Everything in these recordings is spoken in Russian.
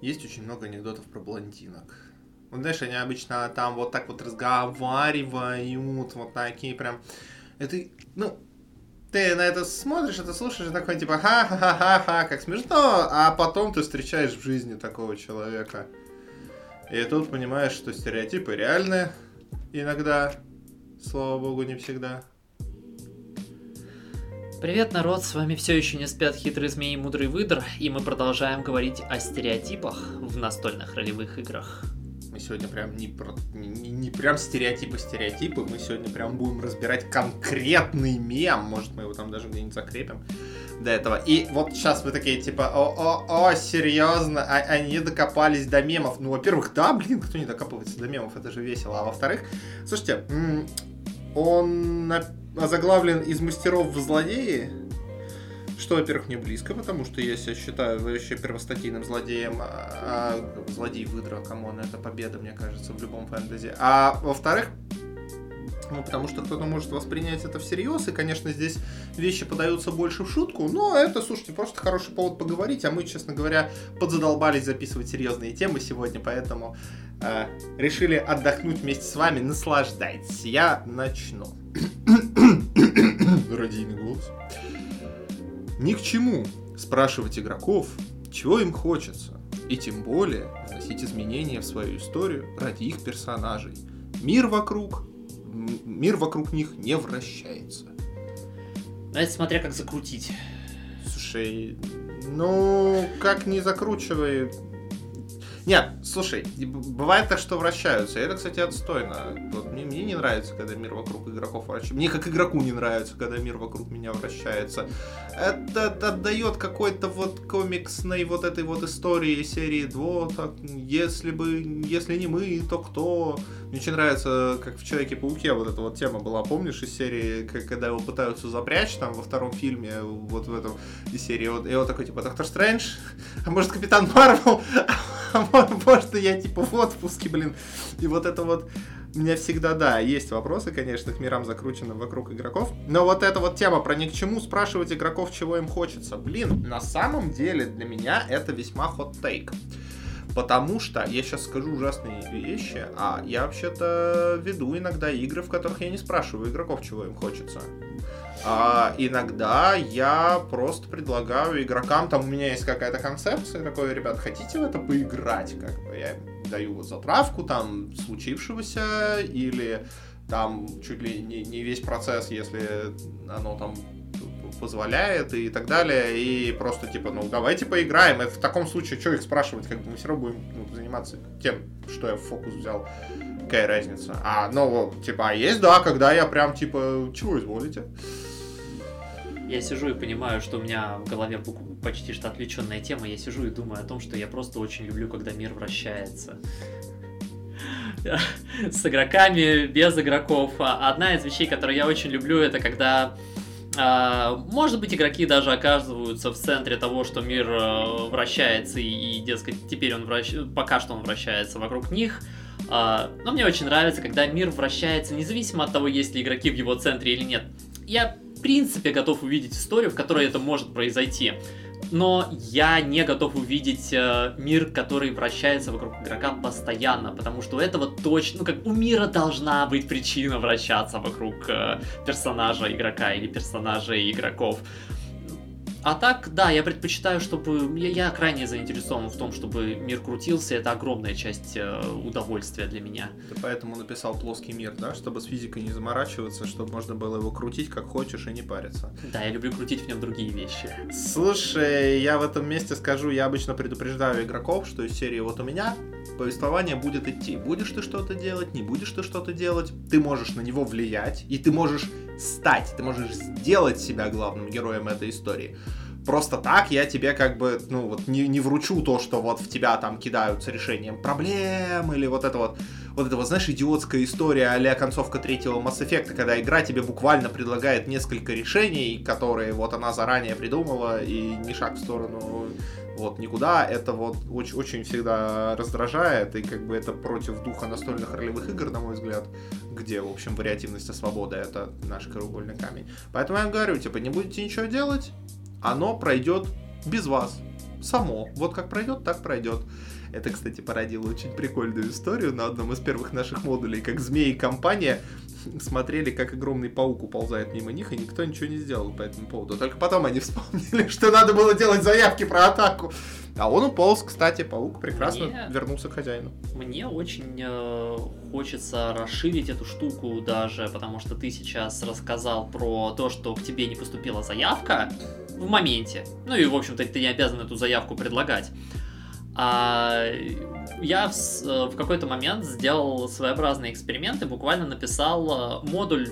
есть очень много анекдотов про блондинок. Вот знаешь, они обычно там вот так вот разговаривают, вот такие прям... Это, ну, ты на это смотришь, это слушаешь, и такой типа ха-ха-ха-ха, как смешно, а потом ты встречаешь в жизни такого человека. И тут понимаешь, что стереотипы реальны иногда, слава богу, не всегда. Привет, народ, с вами все еще не спят хитрые змеи и мудрый выдр, и мы продолжаем говорить о стереотипах в настольных ролевых играх. Мы сегодня прям не, про, не, не прям стереотипы-стереотипы, мы сегодня прям будем разбирать конкретный мем, может мы его там даже где-нибудь закрепим до этого. И вот сейчас вы такие типа, о-о-о, серьезно, а, они докопались до мемов. Ну, во-первых, да, блин, кто не докапывается до мемов, это же весело. А во-вторых, слушайте, он озаглавлен из мастеров в злодеи, что, во-первых, не близко, потому что я себя считаю вообще первостатейным злодеем, а, а злодей выдра, come on, это победа, мне кажется, в любом фэнтези. А во-вторых, ну, потому что кто-то может воспринять это всерьез, и, конечно, здесь вещи подаются больше в шутку, но это, слушайте, просто хороший повод поговорить, а мы, честно говоря, подзадолбались записывать серьезные темы сегодня, поэтому э, решили отдохнуть вместе с вами, наслаждайтесь. Я начну. Радийный голос. Ни к чему спрашивать игроков, чего им хочется, и тем более вносить изменения в свою историю ради их персонажей. Мир вокруг, мир вокруг них не вращается. Ну, это смотря как закрутить. Слушай, ну, как не закручивай, нет, слушай, бывает так, что вращаются. это, кстати, отстойно. Вот мне, мне не нравится, когда мир вокруг игроков вращается. Мне как игроку не нравится, когда мир вокруг меня вращается. Это отдает какой-то вот комиксной вот этой вот истории серии 2. Так, если бы, если не мы, то кто? Мне очень нравится, как в Человеке-пауке вот эта вот тема была, помнишь, из серии, когда его пытаются запрячь там во втором фильме, вот в этом из серии, вот, и вот такой, типа, Доктор Стрэндж, а может, Капитан Марвел, а может, я, типа, в отпуске, блин, и вот это вот у меня всегда, да, есть вопросы, конечно, к мирам закрученным вокруг игроков. Но вот эта вот тема про ни к чему спрашивать игроков, чего им хочется. Блин, на самом деле для меня это весьма хот-тейк. Потому что, я сейчас скажу ужасные вещи, а я вообще-то веду иногда игры, в которых я не спрашиваю игроков, чего им хочется. А иногда я просто предлагаю игрокам, там у меня есть какая-то концепция, такой, ребят, хотите в это поиграть? Как бы я даю вот затравку там случившегося или там чуть ли не, не весь процесс, если оно там позволяет и так далее. И просто типа, ну давайте поиграем. Это в таком случае, что их спрашивать, как бы мы все равно будем ну, заниматься тем, что я в фокус взял. Какая разница? А, ну, типа, а есть, да, когда я прям, типа, чего изволите? Я сижу и понимаю, что у меня в голове почти что отвлеченная тема. Я сижу и думаю о том, что я просто очень люблю, когда мир вращается с игроками, без игроков. А одна из вещей, которые я очень люблю, это когда может быть, игроки даже оказываются в центре того, что мир э, вращается, и, и дескать, теперь он вращ... пока что он вращается вокруг них. А, но мне очень нравится, когда мир вращается, независимо от того, есть ли игроки в его центре или нет. Я, в принципе, готов увидеть историю, в которой это может произойти но я не готов увидеть э, мир, который вращается вокруг игрока постоянно, потому что у этого точно, ну как у мира должна быть причина вращаться вокруг э, персонажа игрока или персонажей игроков. А так, да, я предпочитаю, чтобы... Я, я крайне заинтересован в том, чтобы мир крутился, это огромная часть э, удовольствия для меня. Ты поэтому написал плоский мир, да? Чтобы с физикой не заморачиваться, чтобы можно было его крутить как хочешь и не париться. Да, я люблю крутить в нем другие вещи. Слушай, я в этом месте скажу, я обычно предупреждаю игроков, что из серии вот у меня повествование будет идти. Будешь ты что-то делать, не будешь ты что-то делать, ты можешь на него влиять, и ты можешь стать, ты можешь сделать себя главным героем этой истории. Просто так я тебе как бы, ну вот, не, не вручу то, что вот в тебя там кидаются решением проблем, или вот это вот, вот это вот, знаешь, идиотская история а концовка третьего Mass Effect, когда игра тебе буквально предлагает несколько решений, которые вот она заранее придумала, и ни шаг в сторону вот никуда, это вот очень, очень всегда раздражает, и как бы это против духа настольных ролевых игр, на мой взгляд, где, в общем, вариативность и свобода — это наш краеугольный камень. Поэтому я говорю, типа, не будете ничего делать, оно пройдет без вас. само. Вот как пройдет, так пройдет. Это, кстати, породило очень прикольную историю на одном из первых наших модулей, как змеи компания смотрели, как огромный паук уползает мимо них, и никто ничего не сделал по этому поводу. Только потом они вспомнили, что надо было делать заявки про атаку. А он уполз, кстати, паук прекрасно Мне... вернулся к хозяину. Мне очень э, хочется расширить эту штуку даже, потому что ты сейчас рассказал про то, что к тебе не поступила заявка в моменте. Ну и, в общем-то, ты не обязан эту заявку предлагать. А я в, э, в какой-то момент сделал своеобразные эксперименты, буквально написал э, модуль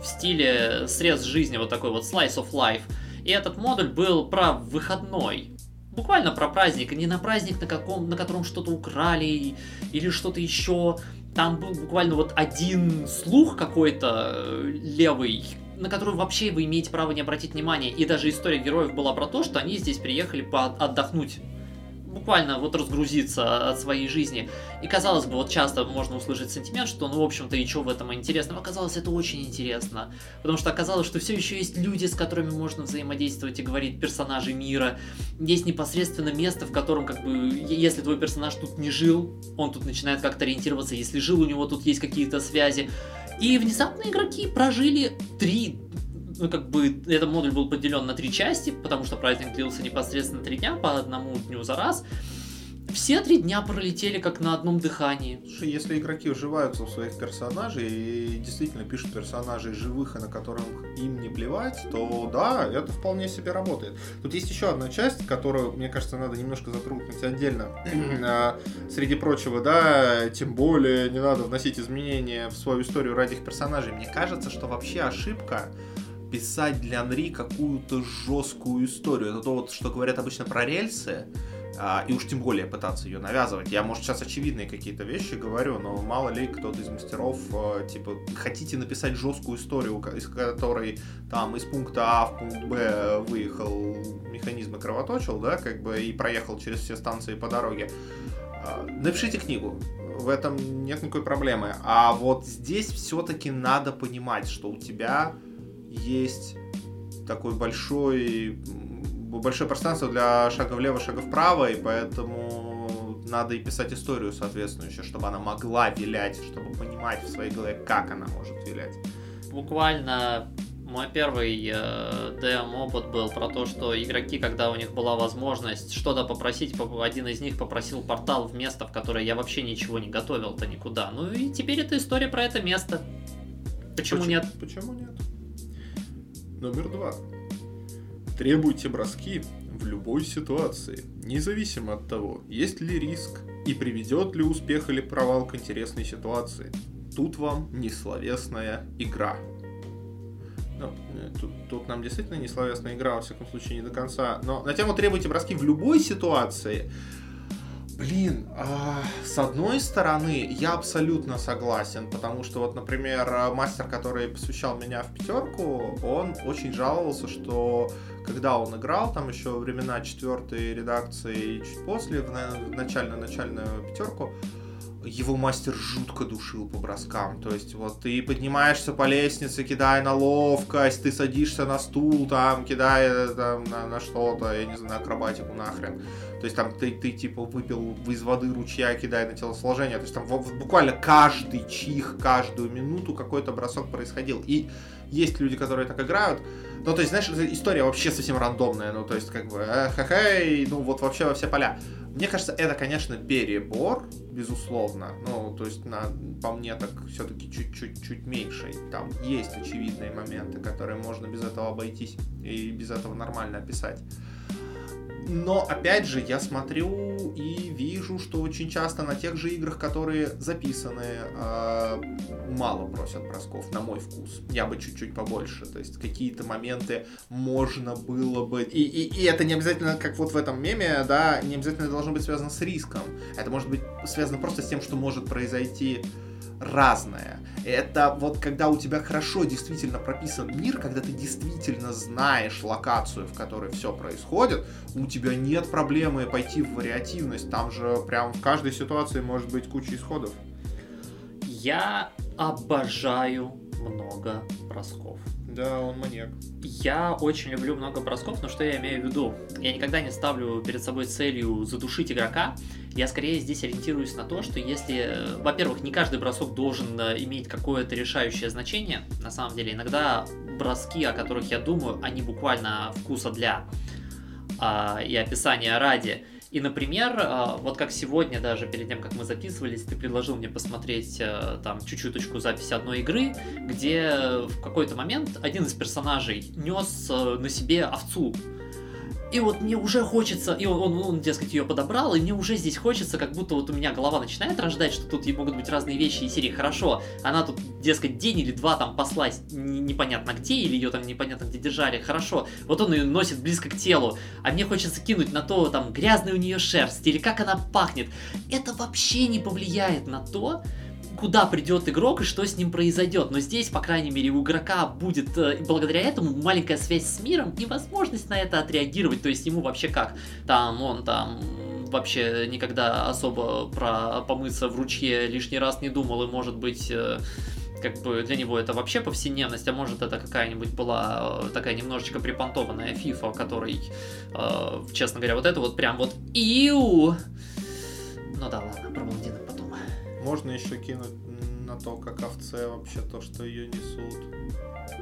в стиле срез жизни, вот такой вот slice of life. И этот модуль был про выходной. Буквально про праздник, не на праздник, на, каком, на котором что-то украли или что-то еще. Там был буквально вот один слух какой-то э, левый, на который вообще вы имеете право не обратить внимания. И даже история героев была про то, что они здесь приехали отдохнуть буквально вот разгрузиться от своей жизни. И казалось бы, вот часто можно услышать сентимент, что ну, в общем-то, и что в этом интересного. Оказалось, это очень интересно. Потому что оказалось, что все еще есть люди, с которыми можно взаимодействовать и говорить персонажи мира. Есть непосредственно место, в котором, как бы, если твой персонаж тут не жил, он тут начинает как-то ориентироваться. Если жил, у него тут есть какие-то связи. И внезапно игроки прожили три ну, как бы, этот модуль был поделен на три части, потому что праздник длился непосредственно три дня, по одному дню за раз. Все три дня пролетели как на одном дыхании. Слушай, если игроки вживаются в своих персонажей и действительно пишут персонажей живых, и на которых им не плевать, то да, это вполне себе работает. Тут есть еще одна часть, которую, мне кажется, надо немножко затронуть отдельно. А, среди прочего, да, тем более не надо вносить изменения в свою историю ради их персонажей. Мне кажется, что вообще ошибка писать для Анри какую-то жесткую историю. Это то, вот, что говорят обычно про рельсы, а, и уж тем более пытаться ее навязывать. Я, может, сейчас очевидные какие-то вещи говорю, но мало ли кто-то из мастеров, а, типа, хотите написать жесткую историю, из которой там из пункта А в пункт Б выехал механизм и кровоточил, да, как бы, и проехал через все станции по дороге. А, напишите книгу, в этом нет никакой проблемы. А вот здесь все-таки надо понимать, что у тебя есть такой большой большое пространство для шага влево, шага вправо, и поэтому надо и писать историю соответствующую, чтобы она могла вилять, чтобы понимать в своей голове, как она может вилять. Буквально мой первый э, DM-опыт был про то, что игроки, когда у них была возможность что-то попросить, один из них попросил портал в место, в которое я вообще ничего не готовил-то никуда. Ну и теперь это история про это место. Почему, Почему нет? Почему нет? Номер два. Требуйте броски в любой ситуации, независимо от того, есть ли риск и приведет ли успех или провал к интересной ситуации. Тут вам несловесная игра. Ну, э, тут, тут нам действительно несловесная игра, во всяком случае, не до конца. Но на тему требуйте броски в любой ситуации Блин, а, с одной стороны, я абсолютно согласен, потому что вот, например, мастер, который посвящал меня в пятерку, он очень жаловался, что когда он играл, там еще времена четвертой редакции и чуть после, в начально-начальную пятерку, его мастер жутко душил по броскам. То есть, вот ты поднимаешься по лестнице, кидая на ловкость, ты садишься на стул, там, кидая там, на, на что-то, я не знаю, акробатику нахрен. То есть там ты, ты типа выпил из воды ручья, кидая на телосложение. То есть там буквально каждый чих, каждую минуту какой-то бросок происходил. И есть люди, которые так играют. Ну, то есть, знаешь, история вообще совсем рандомная. Ну, то есть, как бы, э, хе-хей, ну, вот вообще во все поля. Мне кажется, это, конечно, перебор, безусловно. Ну, то есть, на, по мне, так все-таки чуть-чуть чуть меньше. Там есть очевидные моменты, которые можно без этого обойтись и без этого нормально описать. Но, опять же, я смотрю и вижу, что очень часто на тех же играх, которые записаны, э, мало просят бросков, на мой вкус. Я бы чуть-чуть побольше. То есть какие-то моменты можно было бы... И, и, и это не обязательно, как вот в этом меме, да, не обязательно должно быть связано с риском. Это может быть связано просто с тем, что может произойти разное. Это вот когда у тебя хорошо действительно прописан мир, когда ты действительно знаешь локацию, в которой все происходит, у тебя нет проблемы пойти в вариативность. Там же прям в каждой ситуации может быть куча исходов. Я обожаю много бросков. Да, он маньяк. Я очень люблю много бросков, но что я имею в виду? Я никогда не ставлю перед собой целью задушить игрока. Я скорее здесь ориентируюсь на то, что если, во-первых, не каждый бросок должен э, иметь какое-то решающее значение. На самом деле, иногда броски, о которых я думаю, они буквально вкуса для а, и описания ради. И, например, а, вот как сегодня даже, перед тем, как мы записывались, ты предложил мне посмотреть там чуть-чуточку запись одной игры, где в какой-то момент один из персонажей нес на себе овцу и вот мне уже хочется, и он, он, он, дескать, ее подобрал, и мне уже здесь хочется, как будто вот у меня голова начинает рождать, что тут могут быть разные вещи и серии. Хорошо, она тут, дескать, день или два там послась непонятно где, или ее там непонятно где держали. Хорошо, вот он ее носит близко к телу, а мне хочется кинуть на то, там, грязная у нее шерсть, или как она пахнет. Это вообще не повлияет на то, куда придет игрок и что с ним произойдет. Но здесь, по крайней мере, у игрока будет э, благодаря этому маленькая связь с миром и возможность на это отреагировать. То есть ему вообще как? Там он там вообще никогда особо про помыться в ручье лишний раз не думал и может быть э, как бы для него это вообще повседневность, а может это какая-нибудь была э, такая немножечко припонтованная фифа, который, э, честно говоря, вот это вот прям вот иу. Ну да, ладно, про блондинок можно еще кинуть на то, как овце вообще то, что ее несут.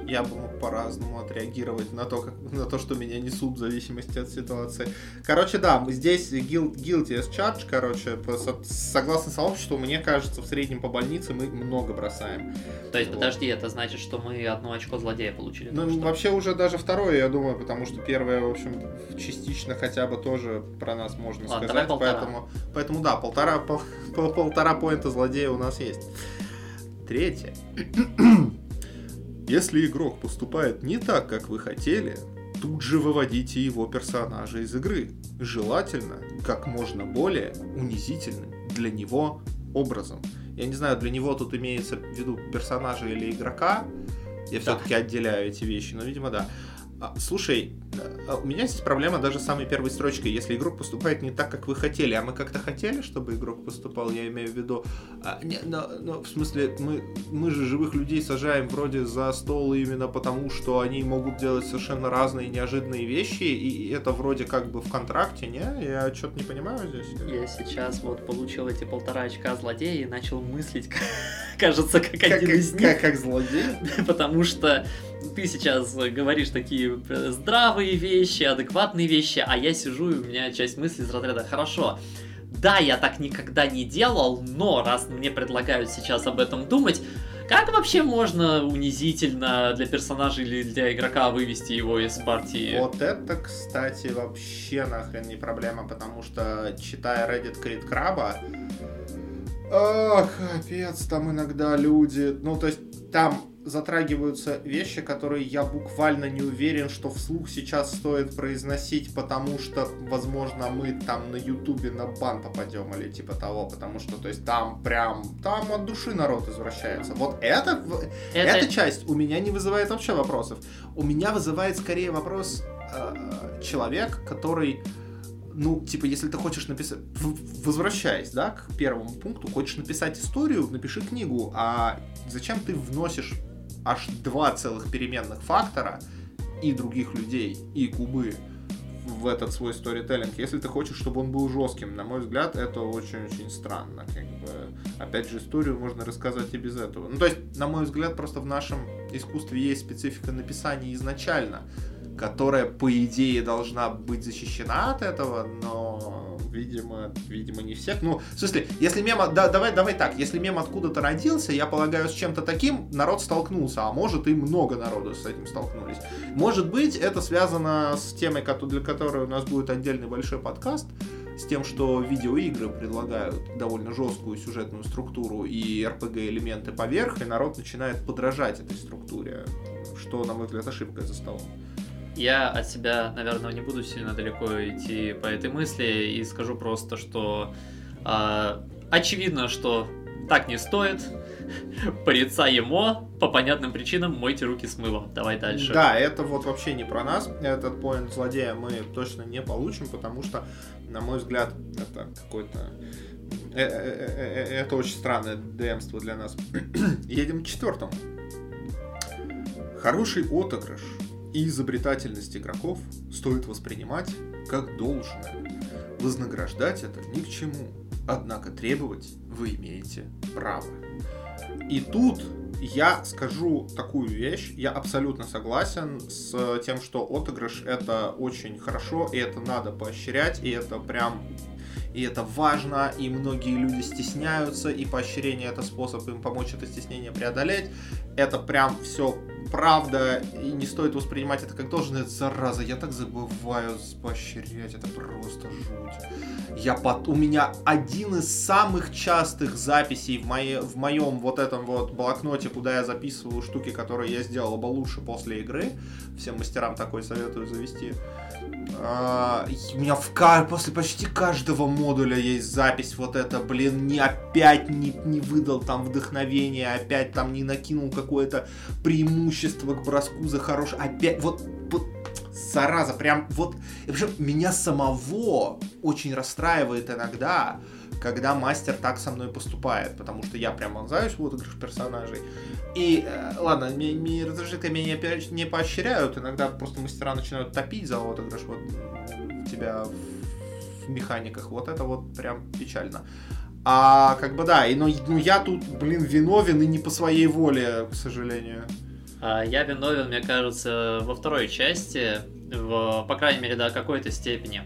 Я бы мог по-разному отреагировать на то, как, на то, что меня несут в зависимости от ситуации. Короче, да, здесь guilty as charge, короче, по, согласно сообществу, мне кажется, в среднем по больнице мы много бросаем. То есть, вот. подожди, это значит, что мы одно очко злодея получили? Ну, что... вообще уже даже второе, я думаю, потому что первое, в общем, частично хотя бы тоже про нас можно Ладно, сказать. Поэтому, поэтому да, полтора, пол, пол, полтора поинта злодея у нас есть. Третье. Если игрок поступает не так, как вы хотели, тут же выводите его персонажа из игры. Желательно как можно более унизительным для него образом. Я не знаю, для него тут имеется в виду персонажа или игрока. Я да. все-таки отделяю эти вещи, но, видимо, да. А, слушай, а, у меня здесь проблема даже с самой первой строчкой. Если игрок поступает не так, как вы хотели, а мы как-то хотели, чтобы игрок поступал, я имею в виду... А, не, но, но, в смысле, мы, мы же живых людей сажаем вроде за стол именно потому, что они могут делать совершенно разные неожиданные вещи, и это вроде как бы в контракте, не? Я что-то не понимаю здесь. Я сейчас вот получил эти полтора очка злодея и начал мыслить, кажется, как, как один из них. Как, как злодей? Потому что ты сейчас говоришь такие здравые вещи, адекватные вещи, а я сижу и у меня часть мысли из разряда «хорошо». Да, я так никогда не делал, но раз мне предлагают сейчас об этом думать, как вообще можно унизительно для персонажа или для игрока вывести его из партии? Вот это, кстати, вообще нахрен не проблема, потому что, читая Reddit Крит Краба, Ах, капец, там иногда люди... Ну, то есть, там затрагиваются вещи, которые я буквально не уверен, что вслух сейчас стоит произносить, потому что, возможно, мы там на ютубе на бан попадем или типа того, потому что, то есть, там прям, там от души народ извращается. Вот это, это... эта часть у меня не вызывает вообще вопросов. У меня вызывает скорее вопрос э, человек, который ну, типа, если ты хочешь написать, возвращаясь, да, к первому пункту, хочешь написать историю, напиши книгу, а зачем ты вносишь аж два целых переменных фактора и других людей, и кубы в этот свой сторителлинг. Если ты хочешь, чтобы он был жестким, на мой взгляд, это очень-очень странно. Как бы. Опять же, историю можно рассказать и без этого. Ну, то есть, на мой взгляд, просто в нашем искусстве есть специфика написания изначально, которая, по идее, должна быть защищена от этого, но видимо, видимо, не всех. Ну, в смысле, если мем, да, давай, давай так, если мем откуда-то родился, я полагаю, с чем-то таким народ столкнулся, а может и много народу с этим столкнулись. Может быть, это связано с темой, для которой у нас будет отдельный большой подкаст, с тем, что видеоигры предлагают довольно жесткую сюжетную структуру и RPG-элементы поверх, и народ начинает подражать этой структуре, что, на мой взгляд, ошибка за столом. Я от себя, наверное, не буду сильно далеко идти по этой мысли и скажу просто, что э, очевидно, что так не стоит. Порицаемо, по понятным причинам, мойте руки с мылом. Давай дальше. Да, это вот вообще не про нас. Этот поинт злодея мы точно не получим, потому что, на мой взгляд, это какой-то... Э, э, э, это очень странное демство для нас. Едем к четвертому. Хороший отыгрыш и изобретательность игроков стоит воспринимать как должное. Вознаграждать это ни к чему, однако требовать вы имеете право. И тут я скажу такую вещь, я абсолютно согласен с тем, что отыгрыш это очень хорошо, и это надо поощрять, и это прям и это важно, и многие люди стесняются, и поощрение это способ им помочь это стеснение преодолеть. Это прям все правда, и не стоит воспринимать это как должное. Зараза, я так забываю поощрять, это просто жуть. Я под... У меня один из самых частых записей в, моей... в моем вот этом вот блокноте, куда я записываю штуки, которые я сделал бы лучше после игры. Всем мастерам такой советую завести. А, у меня в после почти каждого модуля есть запись вот это, блин, не опять не, не выдал там вдохновение, опять там не накинул какое-то преимущество к броску за хороший, опять вот, вот зараза, прям вот, и причем меня самого очень расстраивает иногда, когда мастер так со мной поступает, потому что я прям вонзаюсь в отыгрыш персонажей. И, э, ладно, ми, ми разрешит меня не, не поощряют, иногда просто мастера начинают топить за отыгрыш вот тебя в, механиках. Вот это вот прям печально. А как бы да, и, но, ну я тут, блин, виновен и не по своей воле, к сожалению. А, я виновен, мне кажется, во второй части, в, по крайней мере, до какой-то степени.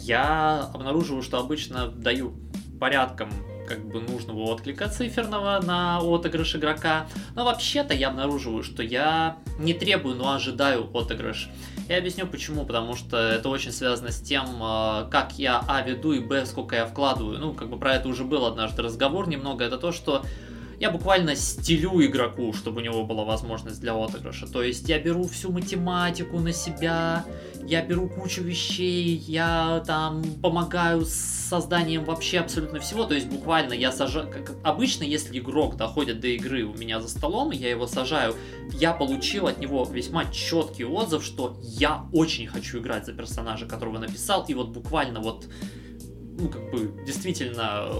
Я обнаруживаю, что обычно даю порядком как бы нужного отклика циферного на отыгрыш игрока. Но вообще-то я обнаруживаю, что я не требую, но ожидаю отыгрыш. Я объясню почему, потому что это очень связано с тем, а, как я А веду и Б сколько я вкладываю. Ну, как бы про это уже был однажды разговор немного. Это то, что я буквально стелю игроку, чтобы у него была возможность для отыгрыша. То есть я беру всю математику на себя, я беру кучу вещей, я там помогаю с созданием вообще абсолютно всего. То есть буквально я сажаю... Как обычно, если игрок доходит до игры у меня за столом, я его сажаю, я получил от него весьма четкий отзыв, что я очень хочу играть за персонажа, которого написал, и вот буквально вот ну, как бы, действительно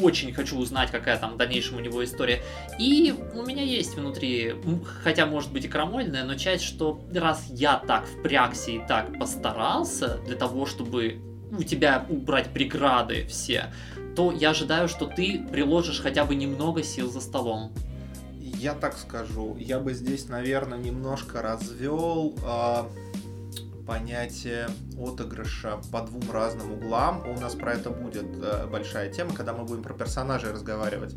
очень хочу узнать, какая там в дальнейшем у него история. И у меня есть внутри, хотя может быть и крамольная, но часть, что раз я так впрягся и так постарался для того, чтобы у тебя убрать преграды все, то я ожидаю, что ты приложишь хотя бы немного сил за столом. Я так скажу, я бы здесь, наверное, немножко развел. Э понятие отыгрыша по двум разным углам. У нас про это будет э, большая тема, когда мы будем про персонажей разговаривать.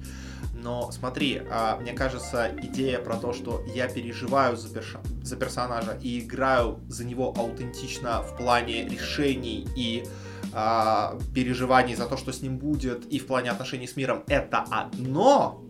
Но смотри, э, мне кажется, идея про то, что я переживаю за, перш... за персонажа и играю за него аутентично в плане решений и э, переживаний за то, что с ним будет, и в плане отношений с миром, это одно.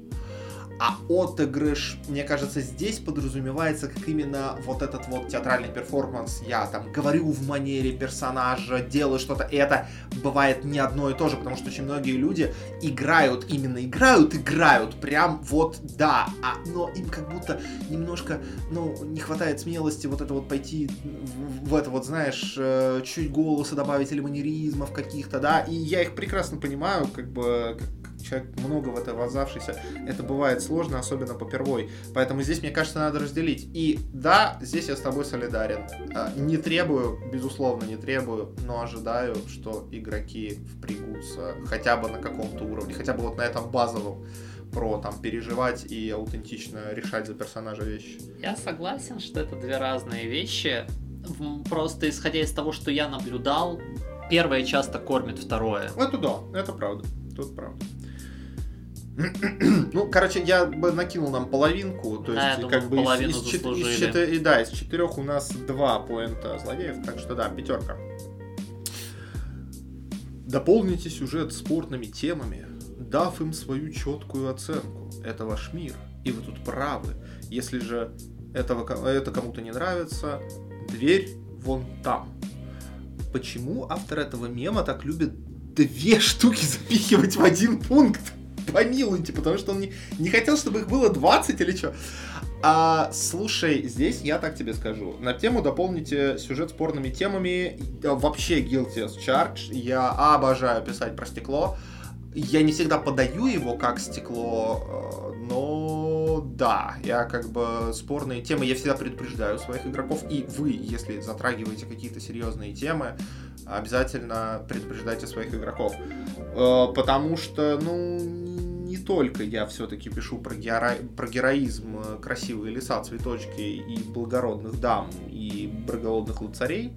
А отыгрыш, мне кажется, здесь подразумевается как именно вот этот вот театральный перформанс. Я там говорю в манере персонажа, делаю что-то. И это бывает не одно и то же, потому что очень многие люди играют, именно играют, играют. Прям вот, да. А, но им как будто немножко, ну, не хватает смелости вот это вот пойти в, в это вот, знаешь, э, чуть голоса добавить или манеризмов каких-то, да. И я их прекрасно понимаю, как бы, человек много в это возавшийся, это бывает сложно, особенно по первой. Поэтому здесь, мне кажется, надо разделить. И да, здесь я с тобой солидарен. А, не требую, безусловно, не требую, но ожидаю, что игроки впрягутся хотя бы на каком-то уровне, хотя бы вот на этом базовом про там переживать и аутентично решать за персонажа вещи. Я согласен, что это две разные вещи. Просто исходя из того, что я наблюдал, первое часто кормит второе. Это да, это правда. Тут правда. Ну, короче, я бы накинул нам половинку, то да, есть думаю, как бы из, из, чет... из четырех, да, из четырех у нас два поинта злодеев, так что да, пятерка. Дополните сюжет спорными темами, дав им свою четкую оценку. Это ваш мир, и вы тут правы. Если же этого, это кому-то не нравится, дверь вон там. Почему автор этого мема так любит две штуки запихивать в один пункт? Помилуйте, потому что он не, не хотел, чтобы их было 20 или что. А, слушай, здесь я так тебе скажу. На тему дополните сюжет спорными темами. Вообще Guilty as Charged. Я обожаю писать про стекло. я не всегда подаю его как стекло, э, но да, я как бы спорные темы, я всегда предупреждаю своих игроков, и вы, если затрагиваете какие-то серьезные темы, обязательно предупреждайте своих игроков. Э, потому что, ну, только я все-таки пишу про, геро... про героизм, э, красивые леса, цветочки и благородных дам, и благородных луцарей.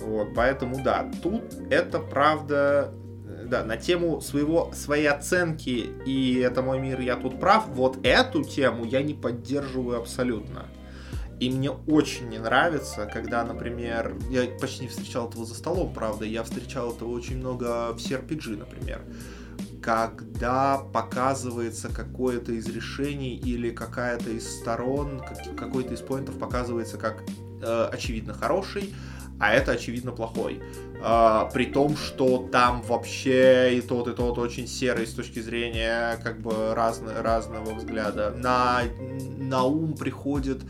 Вот, поэтому да, тут это правда э, да, на тему своего, своей оценки и это мой мир, я тут прав, вот эту тему я не поддерживаю абсолютно. И мне очень не нравится, когда, например, я почти не встречал этого за столом, правда, я встречал этого очень много в CRPG, например, когда показывается какое-то из решений или какая-то из сторон, какой-то из поинтов показывается как э, очевидно хороший, а это очевидно плохой. Uh, при том, что там вообще и тот, и тот очень серый с точки зрения как бы разно, разного взгляда. На, на ум приходит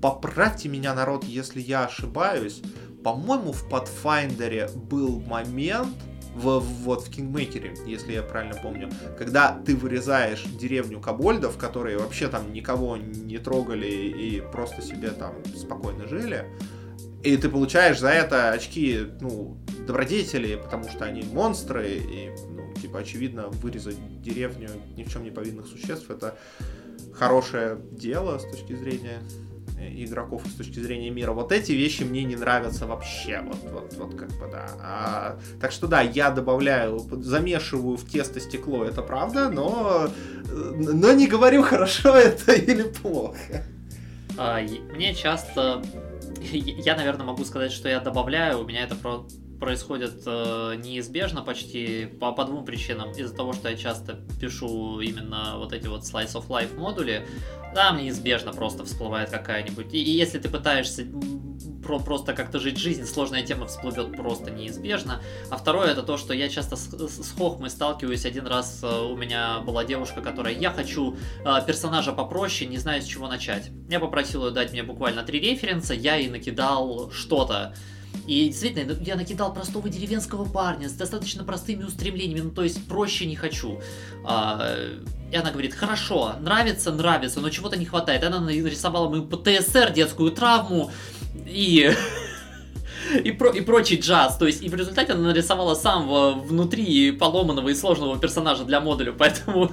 поправьте меня, народ, если я ошибаюсь, по-моему, в Pathfinder был момент, в, вот в Kingmaker е, если я правильно помню, когда ты вырезаешь деревню кобольдов, которые вообще там никого не трогали и просто себе там спокойно жили, и ты получаешь за это очки, ну, добродетели, потому что они монстры, и, ну, типа, очевидно, вырезать деревню ни в чем не повинных существ, это хорошее дело с точки зрения игроков с точки зрения мира. Вот эти вещи мне не нравятся вообще. Вот, вот, вот как бы, да. А, так что да, я добавляю, замешиваю в тесто стекло, это правда, но, но не говорю, хорошо это или плохо. А, мне часто... Я, наверное, могу сказать, что я добавляю, у меня это про происходит э, неизбежно почти по, по двум причинам. Из-за того, что я часто пишу именно вот эти вот slice of life модули, там неизбежно просто всплывает какая-нибудь. И, и если ты пытаешься про просто как-то жить жизнь, сложная тема всплывет просто неизбежно. А второе это то, что я часто с, с хохмой сталкиваюсь. Один раз э, у меня была девушка, которая я хочу э, персонажа попроще, не знаю с чего начать. Я попросил ее дать мне буквально три референса, я ей накидал что-то. И действительно, ну, я накидал простого деревенского парня с достаточно простыми устремлениями, ну то есть проще не хочу. А, и она говорит, хорошо, нравится, нравится, но чего-то не хватает. Она нарисовала мою ПТСР, детскую травму и и, про, и прочий джаз. То есть, и в результате она нарисовала самого внутри поломанного и сложного персонажа для модуля. Поэтому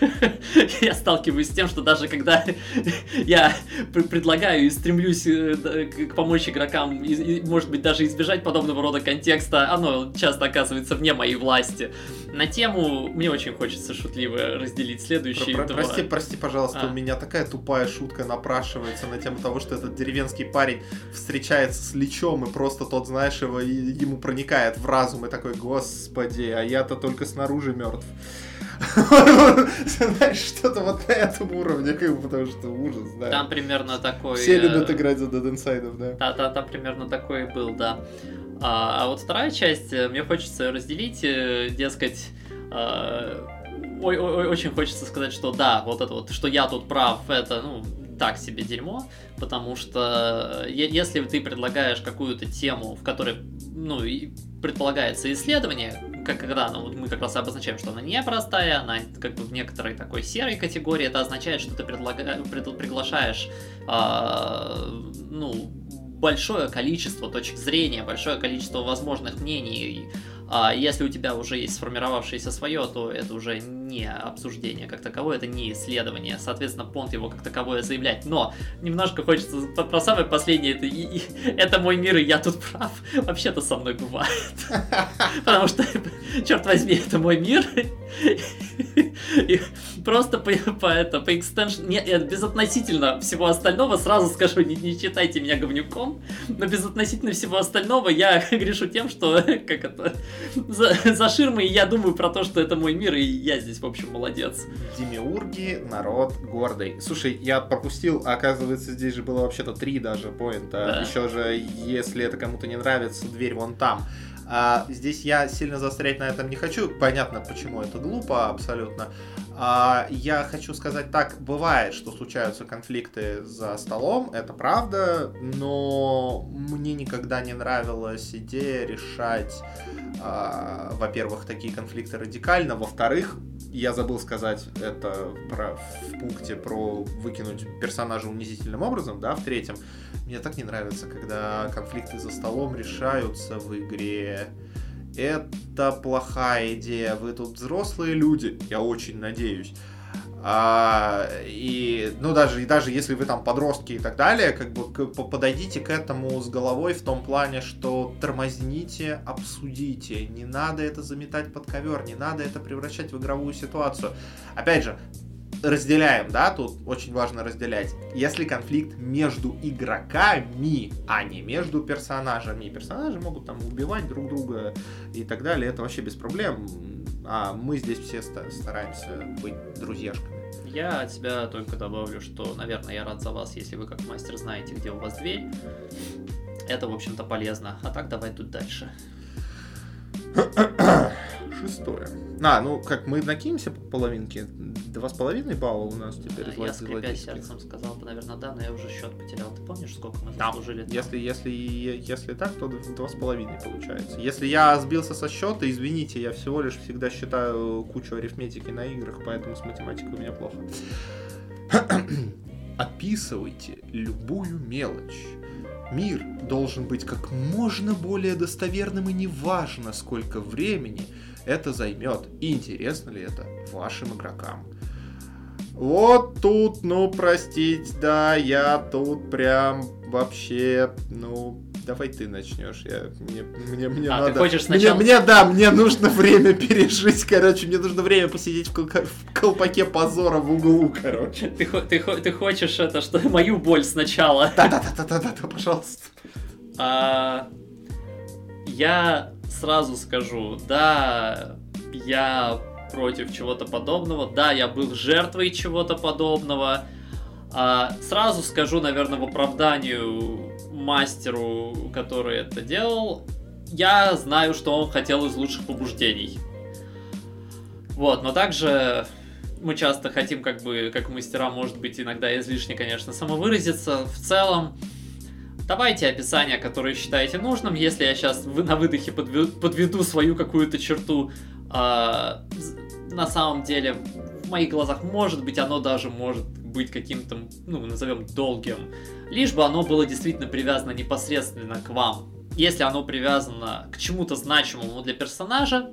я сталкиваюсь с тем, что даже когда я предлагаю и стремлюсь э, к помочь игрокам, и, и, может быть, даже избежать подобного рода контекста, оно часто оказывается вне моей власти. На тему мне очень хочется шутливо разделить следующие про, про, два. Прости, прости, пожалуйста, а. у меня такая тупая шутка напрашивается на тему того, что этот деревенский парень встречается с Личом и просто тот, знаешь, его, ему проникает в разум и такой, господи, а я-то только снаружи мертв. Знаешь, что-то вот на этом уровне, потому что ужас, да. Там примерно такой... Все э, любят играть за Dead Inside, да. Да, да, там примерно такой был, да. А, а вот вторая часть, э, мне хочется разделить, э, дескать, ой, ой, ой, очень хочется сказать, что да, вот это вот, что я тут прав, это, ну, так себе дерьмо, потому что если ты предлагаешь какую-то тему, в которой, ну, предполагается исследование, как когда ну, мы как раз обозначаем, что она непростая, она как бы в некоторой такой серой категории, это означает, что ты предлага... пред... приглашаешь, э, ну, большое количество точек зрения, большое количество возможных мнений, а если у тебя уже есть сформировавшееся свое, то это уже не обсуждение как таковое, это не исследование. Соответственно, понт его как таковое заявлять. Но немножко хочется про самое последнее. Это, и, и, это мой мир, и я тут прав. Вообще-то со мной бывает. Потому что, черт возьми, это мой мир. И просто по, по, это, по экстеншн... Не, безотносительно всего остального, сразу скажу, не, не читайте меня говнюком, но безотносительно всего остального я грешу тем, что как это, за, за ширмой я думаю про то, что это мой мир, и я здесь, в общем, молодец. Демиурги, народ гордый. Слушай, я пропустил, а оказывается, здесь же было вообще-то три даже поинта. Да. Еще же, если это кому-то не нравится, дверь вон там. А, здесь я сильно заострять на этом не хочу. Понятно, почему это глупо абсолютно. А, я хочу сказать так, бывает, что случаются конфликты за столом, это правда, но мне никогда не нравилась идея решать, а, во-первых, такие конфликты радикально, во-вторых, я забыл сказать это про, в пункте про выкинуть персонажа унизительным образом, да, в третьем. Мне так не нравится, когда конфликты за столом решаются в игре. Это плохая идея. Вы тут взрослые люди, я очень надеюсь. А, и, ну, даже, и даже если вы там подростки и так далее, как бы к, подойдите к этому с головой в том плане, что тормозните, обсудите. Не надо это заметать под ковер, не надо это превращать в игровую ситуацию. Опять же, разделяем, да, тут очень важно разделять. Если конфликт между игроками, а не между персонажами, персонажи могут там убивать друг друга и так далее, это вообще без проблем. А мы здесь все стараемся быть друзьяшками. Я от себя только добавлю, что, наверное, я рад за вас, если вы как мастер знаете, где у вас дверь. Это, в общем-то, полезно. А так давай тут дальше. Шестое. А, ну как мы накинемся по половинке? Два с половиной балла у нас теперь Я скрипя сердцем сказал бы, наверное, да, но я уже счет потерял. Ты помнишь, сколько мы заслужили? Да. Если, если, если так, то два с половиной получается. Если я сбился со счета, извините, я всего лишь всегда считаю кучу арифметики на играх, поэтому с математикой у меня плохо. Описывайте любую мелочь Мир должен быть как можно более достоверным и неважно, сколько времени это займет и интересно ли это вашим игрокам. Вот тут, ну, простить, да, я тут прям вообще, ну, давай ты начнешь. Я, мне, мне, мне а, надо... ты хочешь сначала... Мне, мне, да, мне нужно время пережить, короче, мне нужно время посидеть в, кол- в колпаке позора в углу, короче. Ты, ты, ты хочешь это, что мою боль сначала? Да-да-да-да-да, пожалуйста. А, я сразу скажу, да, я против чего-то подобного, да, я был жертвой чего-то подобного, а, сразу скажу, наверное, в оправданию мастеру, который это делал, я знаю, что он хотел из лучших побуждений. Вот, но также мы часто хотим, как бы, как мастера, может быть, иногда излишне, конечно, самовыразиться. В целом, давайте описание, которое считаете нужным. Если я сейчас на выдохе подведу, подведу свою какую-то черту, э, на самом деле, в моих глазах, может быть, оно даже может быть каким-то, ну, назовем, долгим, лишь бы оно было действительно привязано непосредственно к вам. Если оно привязано к чему-то значимому для персонажа,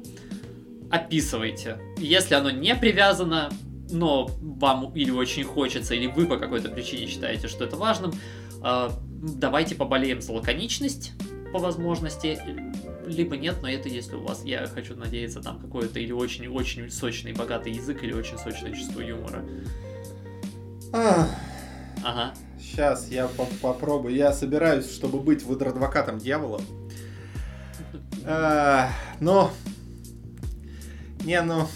описывайте. Если оно не привязано, но вам или очень хочется, или вы по какой-то причине считаете, что это важным, э, давайте поболеем за лаконичность по возможности, либо нет, но это если у вас, я хочу надеяться, там какой-то или очень-очень сочный, богатый язык, или очень сочное чувство юмора. Ага. Сейчас я по попробую. Я собираюсь, чтобы быть адвокатом дьявола. А, но... Не, ну...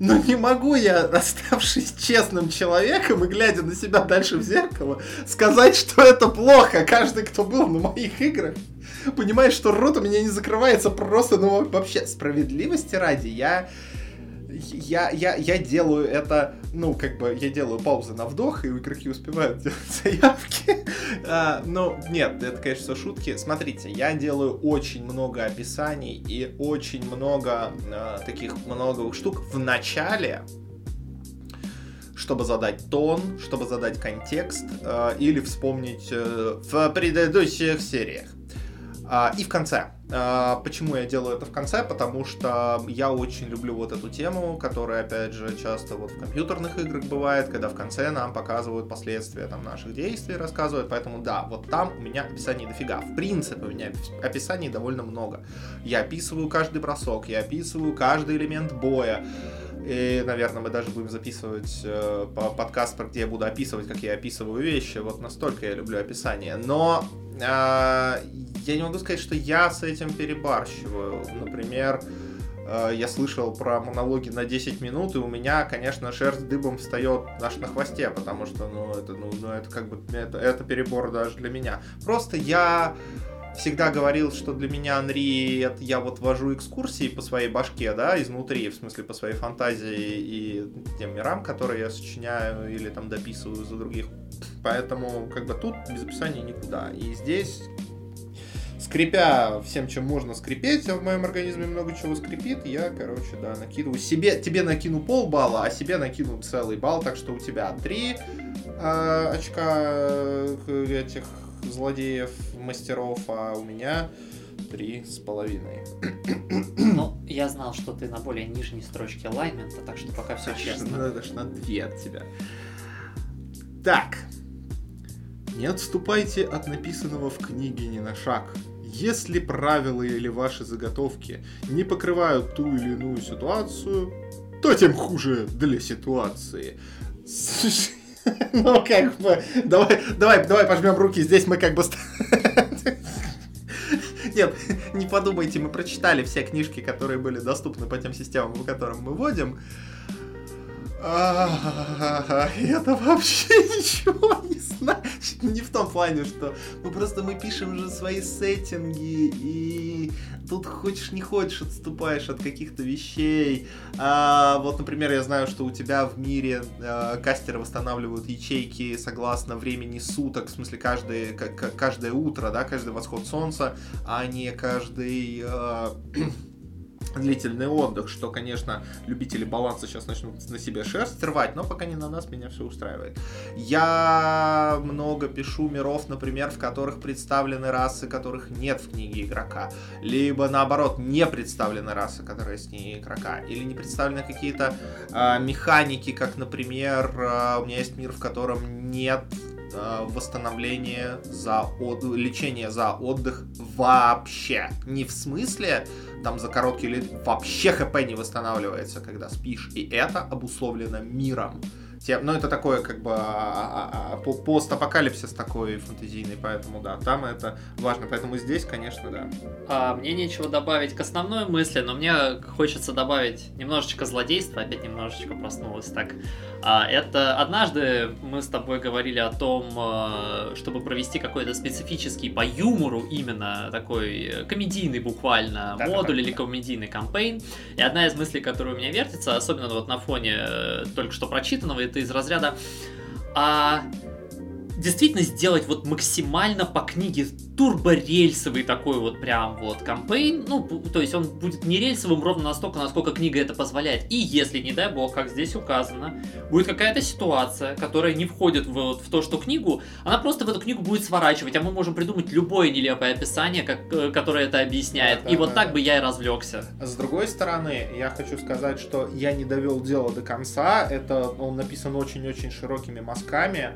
Но не могу я, оставшись честным человеком и глядя на себя дальше в зеркало, сказать, что это плохо. Каждый, кто был на моих играх, понимает, что рот у меня не закрывается просто, ну, вообще, справедливости ради. Я я, я, я делаю это, ну, как бы, я делаю паузы на вдох, и игроки успевают делать заявки. а, ну, нет, это, конечно, шутки. Смотрите, я делаю очень много описаний и очень много а, таких многовых штук в начале, чтобы задать тон, чтобы задать контекст э, или вспомнить э, в предыдущих сериях. Э, и в конце. А, почему я делаю это в конце? Потому что я очень люблю вот эту тему, которая, опять же, часто вот в компьютерных играх бывает, когда в конце нам показывают последствия там наших действий, рассказывают. Поэтому да, вот там у меня описаний дофига. В принципе, у меня описаний довольно много. Я описываю каждый бросок, я описываю каждый элемент боя. И, наверное, мы даже будем записывать э, подкаст, где я буду описывать, как я описываю вещи. Вот настолько я люблю описание. Но э, я не могу сказать, что я с этим перебарщиваю. Например, э, я слышал про монологи на 10 минут, и у меня, конечно, шерсть дыбом встает аж на хвосте, потому что, ну, это, ну, ну это как бы, это, это перебор даже для меня. Просто я всегда говорил, что для меня Анри это я вот вожу экскурсии по своей башке, да, изнутри, в смысле по своей фантазии и тем мирам, которые я сочиняю или там дописываю за других. Поэтому как бы тут без описания никуда. И здесь скрипя всем, чем можно скрипеть, а в моем организме много чего скрипит, я, короче, да, накидываю себе, тебе накину полбалла, а себе накину целый балл, так что у тебя три э, очка этих злодеев, мастеров, а у меня три с половиной. Ну, я знал, что ты на более нижней строчке лаймента, так что пока все честно. Надо ж на две от тебя. Так. Не отступайте от написанного в книге ни на шаг. Если правила или ваши заготовки не покрывают ту или иную ситуацию, то тем хуже для ситуации. Ну, как бы, давай, давай, давай пожмем руки, здесь мы как бы... Нет, не подумайте, мы прочитали все книжки, которые были доступны по тем системам, по которым мы вводим. Это вообще ничего не значит. Не в том плане, что мы просто мы пишем же свои сеттинги, и тут хочешь не хочешь отступаешь от каких-то вещей. А, вот, например, я знаю, что у тебя в мире а, кастеры восстанавливают ячейки согласно времени суток, в смысле каждое, каждое утро, да, каждый восход солнца, а не каждый... А, длительный отдых, что, конечно, любители баланса сейчас начнут на себе шерсть рвать, но пока не на нас, меня все устраивает. Я много пишу миров, например, в которых представлены расы, которых нет в книге игрока, либо наоборот, не представлены расы, которые с ней игрока, или не представлены какие-то э, механики, как, например, э, у меня есть мир, в котором нет э, восстановления за от... лечение за отдых вообще. Не в смысле там за короткий лет вообще хп не восстанавливается, когда спишь. И это обусловлено миром. Тем, ну, это такое, как бы, а, а, а, постапокалипсис такой фантазийный, поэтому, да, там это важно. Поэтому здесь, конечно, да. А, мне нечего добавить к основной мысли, но мне хочется добавить немножечко злодейства, опять немножечко проснулась так. А, это однажды мы с тобой говорили о том, чтобы провести какой-то специфический по юмору именно такой комедийный буквально да, модуль да, или комедийный кампейн. И одна из мыслей, которая у меня вертится, особенно вот на фоне э, только что прочитанного, это из разряда а действительно сделать вот максимально по книге турборельсовый такой вот прям вот кампейн. Ну, то есть он будет не рельсовым ровно настолько, насколько книга это позволяет. И если, не дай бог, как здесь указано, будет какая-то ситуация, которая не входит в, вот, в то, что книгу, она просто в эту книгу будет сворачивать, а мы можем придумать любое нелепое описание, как, э, которое это объясняет. Да, и да, вот да, так да. бы я и развлекся. С другой стороны, я хочу сказать, что я не довел дело до конца. Это он написан очень-очень широкими мазками.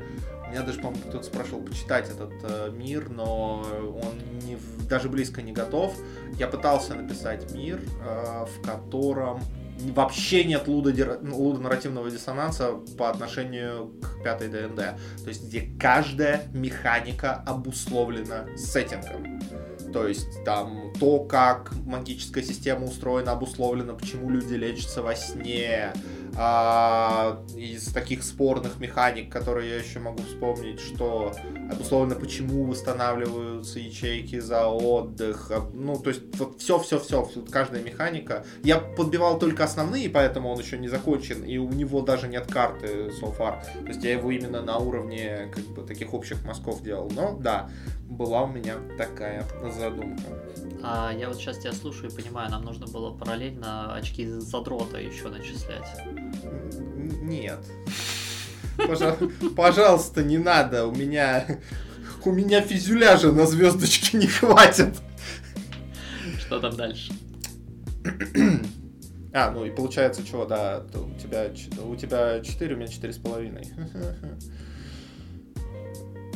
Меня даже, по-моему, кто-то спрашивал почитать этот э, мир, но он не, даже близко не готов. Я пытался написать мир, э, в котором вообще нет лудо-нарративного диссонанса по отношению к пятой ДНД. То есть, где каждая механика обусловлена сеттингом. То есть там то, как магическая система устроена, обусловлено, почему люди лечатся во сне, а, из таких спорных механик, которые я еще могу вспомнить, что обусловлено, почему восстанавливаются ячейки за отдых. А, ну, то есть вот все-все-все, каждая механика. Я подбивал только основные, поэтому он еще не закончен, и у него даже нет карты so far. То есть я его именно на уровне как бы таких общих мазков делал. Но да, была у меня такая задумка. А я вот сейчас тебя слушаю и понимаю, нам нужно было параллельно очки задрота еще начислять. Нет. Пожалуйста, не надо. У меня у меня физюляжа на звездочке не хватит. Что там дальше? А, ну и получается, что, да, у тебя, у тебя 4, у меня 4,5.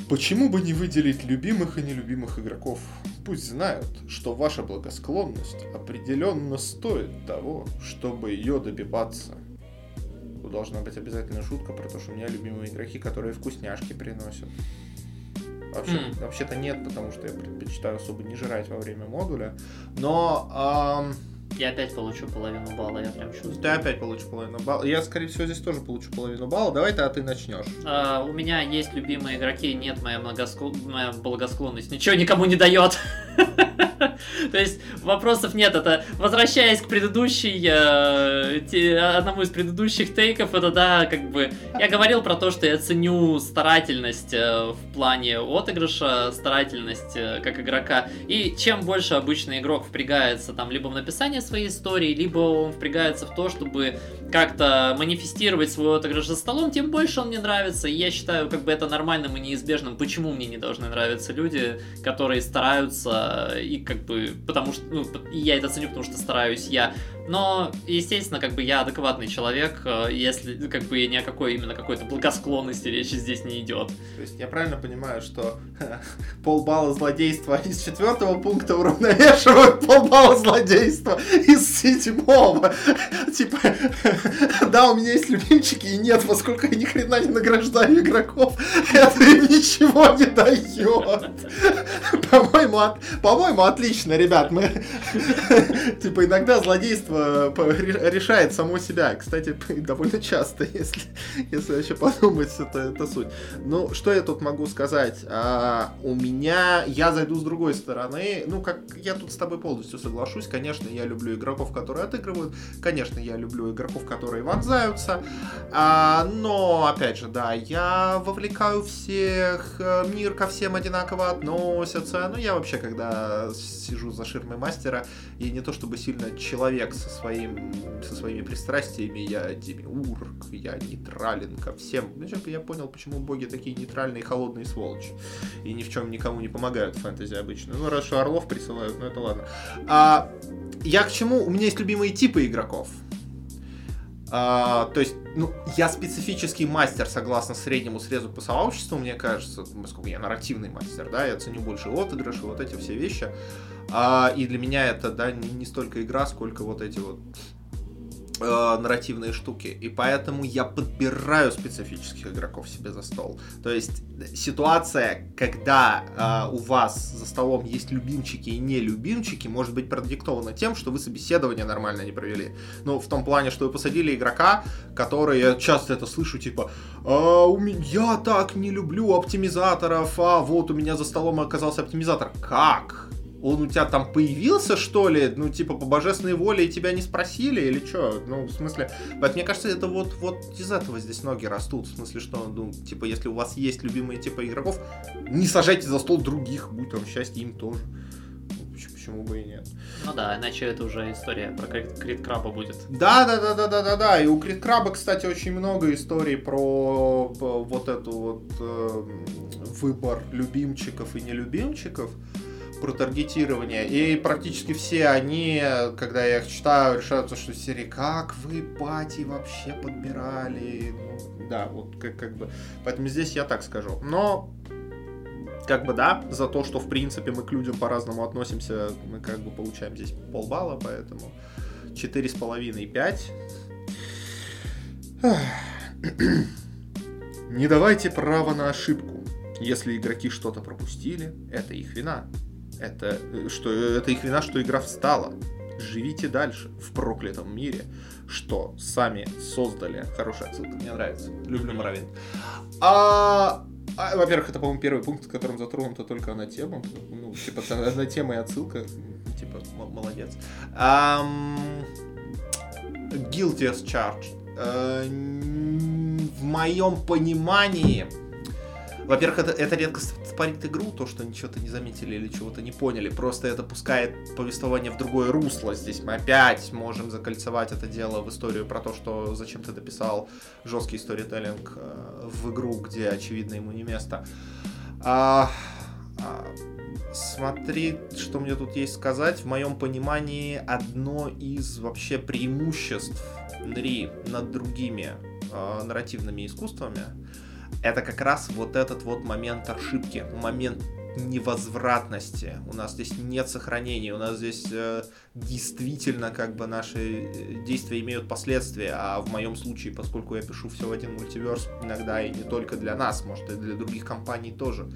Почему бы не выделить любимых и нелюбимых игроков? Пусть знают, что ваша благосклонность определенно стоит того, чтобы ее добиваться. Тут должна быть обязательно шутка про то, что у меня любимые игроки, которые вкусняшки приносят. Вообще, mm. Вообще-то нет, потому что я предпочитаю особо не жрать во время модуля. Но эм, Я опять получу половину балла, я прям чувствую. Ты опять получишь половину балла. Я, скорее всего, здесь тоже получу половину балла. Давай ты, а ты начнешь. А, у меня есть любимые игроки, нет, моя, многосклон... моя благосклонность ничего никому не дает. То есть вопросов нет. Это возвращаясь к предыдущей, э, те, одному из предыдущих тейков, это да, как бы я говорил про то, что я ценю старательность э, в плане отыгрыша, старательность э, как игрока. И чем больше обычный игрок впрягается там либо в написание своей истории, либо он впрягается в то, чтобы как-то манифестировать свой отыгрыш за столом, тем больше он мне нравится. И я считаю, как бы это нормальным и неизбежным. Почему мне не должны нравиться люди, которые стараются и как бы потому что ну, я это ценю, потому что стараюсь я. Но, естественно, как бы я адекватный человек, э, если как бы ни о какой именно какой-то благосклонности речи здесь не идет. То есть я правильно понимаю, что полбалла злодейства из четвертого пункта уравновешивают полбалла злодейства из седьмого. Типа, да, у меня есть любимчики, и нет, поскольку я ни хрена не награждаю игроков, это им ничего не дает. По-моему, от... по-моему, отлично, ребят. Мы типа иногда злодейство решает само себя. Кстати, довольно часто, если, если вообще подумать, это, это суть. Ну, что я тут могу сказать? А, у меня, я зайду с другой стороны. Ну, как я тут с тобой полностью соглашусь. Конечно, я люблю игроков, которые отыгрывают. Конечно, я люблю игроков, которые вонзаются. А, но, опять же, да, я вовлекаю всех. Э, мир ко всем одинаково относится. Ну, я вообще, когда сижу за ширмой мастера, и не то чтобы сильно человек со, своим, со своими пристрастиями, я демиург, я нейтрален ко всем. Ну, я понял, почему боги такие нейтральные холодные сволочи. И ни в чем никому не помогают в фэнтези обычно. Ну, что орлов присылают, ну это ладно. А, я к чему? У меня есть любимые типы игроков. А, то есть, ну, я специфический мастер, согласно среднему срезу по сообществу, мне кажется, поскольку я нарративный мастер, да, я ценю больше отыгрыши, вот эти все вещи. А, и для меня это, да, не, не столько игра, сколько вот эти вот э, нарративные штуки. И поэтому я подбираю специфических игроков себе за стол. То есть ситуация, когда э, у вас за столом есть любимчики и не любимчики, может быть продиктована тем, что вы собеседование нормально не провели. Ну, в том плане, что вы посадили игрока, который, я часто это слышу, типа, а, у меня, я так не люблю оптимизаторов, а вот у меня за столом оказался оптимизатор. Как? Он у тебя там появился, что ли, ну, типа, по божественной воле, и тебя не спросили, или что? Ну, в смысле, поэтому, мне кажется, это вот, вот из этого здесь ноги растут, в смысле, что, ну, типа, если у вас есть любимые типа игроков, не сажайте за стол других, будь там счастье им тоже. Ну, почему бы и нет? Ну да, иначе это уже история про Крит Краба будет. Да, да, да, да, да, да, да. И у Крит Краба, кстати, очень много историй про вот эту вот э, выбор любимчиков и нелюбимчиков про таргетирование. И практически все они, когда я их читаю, решаются, что серии как вы пати вообще подбирали. Ну, да, вот как, как бы. Поэтому здесь я так скажу. Но как бы да, за то, что в принципе мы к людям по-разному относимся, мы как бы получаем здесь полбалла, поэтому 4,5 5. Не давайте права на ошибку. Если игроки что-то пропустили, это их вина это, э, что, это их вина, что игра встала. Живите дальше в проклятом мире, что сами создали. Хорошая отсылка, мне нравится. Люблю Моровин. А, а, во-первых, это, по-моему, первый пункт, в котором затронута только одна тема. Ну, типа, одна тема и отсылка. Типа, молодец. Um, guilty as charged. Uh, в моем понимании, во-первых, это, это редко спарит игру, то, что ничего-то не заметили или чего-то не поняли. Просто это пускает повествование в другое русло. Здесь мы опять можем закольцевать это дело в историю про то, что зачем ты дописал жесткий сторителлинг э, в игру, где, очевидно, ему не место. А, а, смотри, что мне тут есть сказать. В моем понимании, одно из вообще преимуществ НРИ над другими э, нарративными искусствами — это как раз вот этот вот момент ошибки, момент невозвратности. У нас здесь нет сохранения, у нас здесь э, действительно как бы наши э, действия имеют последствия, а в моем случае, поскольку я пишу все в один мультиверс, иногда и не только для нас, может и для других компаний тоже.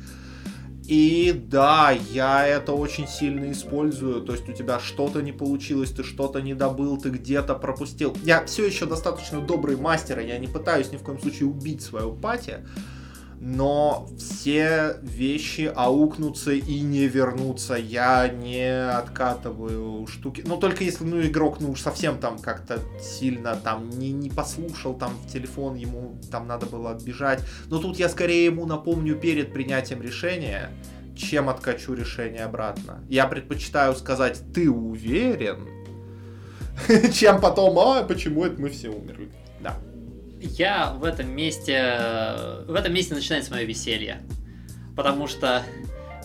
И да, я это очень сильно использую. То есть у тебя что-то не получилось, ты что-то не добыл, ты где-то пропустил. Я все еще достаточно добрый мастер, и я не пытаюсь ни в коем случае убить свою пати но все вещи аукнутся и не вернутся. Я не откатываю штуки. Ну, только если, ну, игрок, ну, уж совсем там как-то сильно там не, не послушал там в телефон, ему там надо было отбежать. Но тут я скорее ему напомню перед принятием решения, чем откачу решение обратно. Я предпочитаю сказать, ты уверен? Чем потом, а, почему это мы все умерли? Да я в этом месте... В этом месте начинается мое веселье. Потому что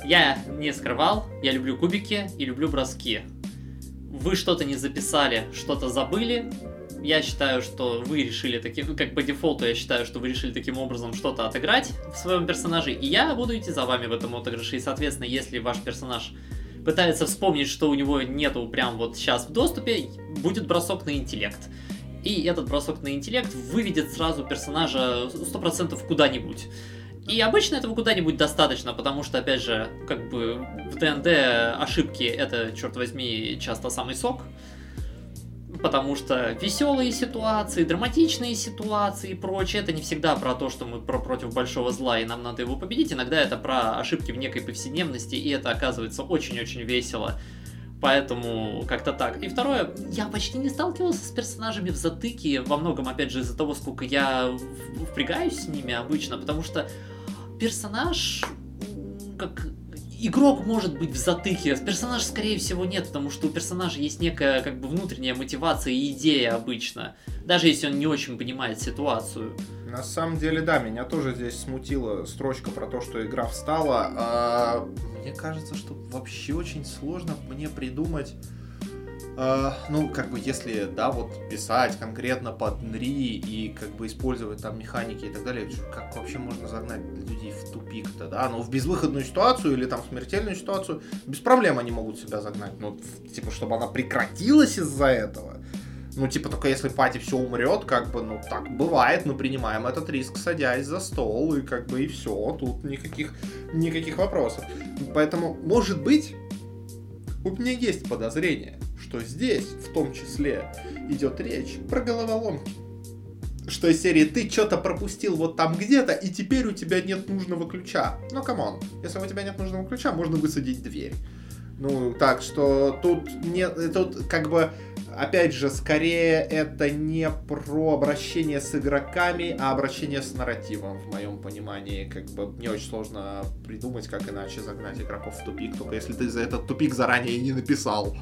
я не скрывал, я люблю кубики и люблю броски. Вы что-то не записали, что-то забыли. Я считаю, что вы решили таким, ну, как по дефолту, я считаю, что вы решили таким образом что-то отыграть в своем персонаже, и я буду идти за вами в этом отыгрыше. И, соответственно, если ваш персонаж пытается вспомнить, что у него нету прям вот сейчас в доступе, будет бросок на интеллект и этот бросок на интеллект выведет сразу персонажа 100% куда-нибудь. И обычно этого куда-нибудь достаточно, потому что, опять же, как бы в ДНД ошибки это, черт возьми, часто самый сок. Потому что веселые ситуации, драматичные ситуации и прочее, это не всегда про то, что мы про против большого зла и нам надо его победить. Иногда это про ошибки в некой повседневности, и это оказывается очень-очень весело. Поэтому как-то так. И второе, я почти не сталкивался с персонажами в затыке, во многом, опять же, из-за того, сколько я впрягаюсь с ними обычно, потому что персонаж, как игрок может быть в затыке, персонаж скорее всего нет, потому что у персонажа есть некая как бы внутренняя мотивация и идея обычно, даже если он не очень понимает ситуацию. На самом деле, да, меня тоже здесь смутила строчка про то, что игра встала. А, мне кажется, что вообще очень сложно мне придумать Uh, ну, как бы, если, да, вот писать конкретно под НРИ и как бы использовать там механики и так далее, как вообще можно загнать людей в тупик-то, да? Но в безвыходную ситуацию или там смертельную ситуацию без проблем они могут себя загнать. Ну, типа, чтобы она прекратилась из-за этого. Ну, типа, только если пати все умрет, как бы, ну, так бывает, мы принимаем этот риск, садясь за стол, и как бы, и все, тут никаких, никаких вопросов. Поэтому, может быть, у меня есть подозрение, что здесь, в том числе, идет речь про головоломки. Что из серии ты что-то пропустил вот там где-то, и теперь у тебя нет нужного ключа. Ну, come on, если у тебя нет нужного ключа, можно высадить дверь. Ну, так что тут нет, тут как бы опять же, скорее это не про обращение с игроками, а обращение с нарративом, в моем понимании. Как бы мне очень сложно придумать, как иначе загнать игроков в тупик, только если ты за этот тупик заранее не написал.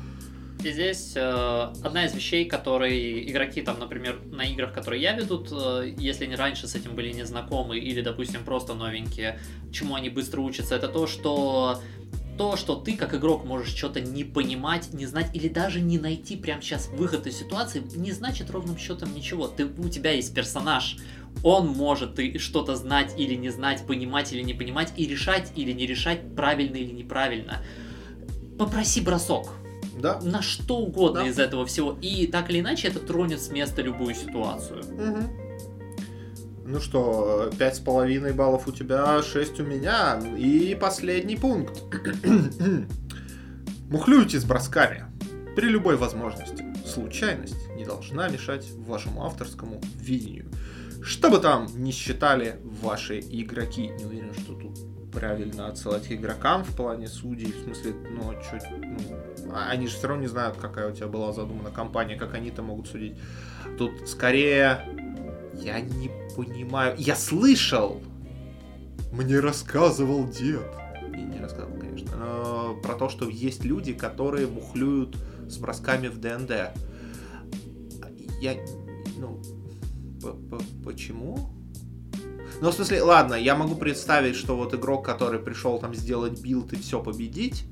И здесь э, одна из вещей, которые игроки там, например, на играх, которые я ведут, э, если они раньше с этим были не знакомы или, допустим, просто новенькие, чему они быстро учатся, это то, что то, что ты как игрок можешь что-то не понимать, не знать или даже не найти прямо сейчас выход из ситуации, не значит ровным счетом ничего. Ты, у тебя есть персонаж, он может ты что-то знать или не знать, понимать или не понимать, и решать или не решать, правильно или неправильно. Попроси бросок. Да. На что угодно да. из этого всего. И так или иначе это тронет с места любую ситуацию. Угу. Ну что, пять с половиной баллов у тебя, шесть у меня. И последний пункт. Мухлюйте с бросками. При любой возможности. Случайность не должна мешать вашему авторскому видению. Что бы там ни считали ваши игроки. Не уверен, что тут правильно отсылать к игрокам в плане судей. В смысле, ну, чё, ну, они же все равно не знают, какая у тебя была задумана компания, как они-то могут судить. Тут скорее я не понимаю. Я слышал. Мне рассказывал дед. И не рассказывал, конечно. Но про то, что есть люди, которые бухлюют с бросками в ДНД. Я... Ну... Почему? Ну, в смысле, ладно, я могу представить, что вот игрок, который пришел там сделать билд и все победить,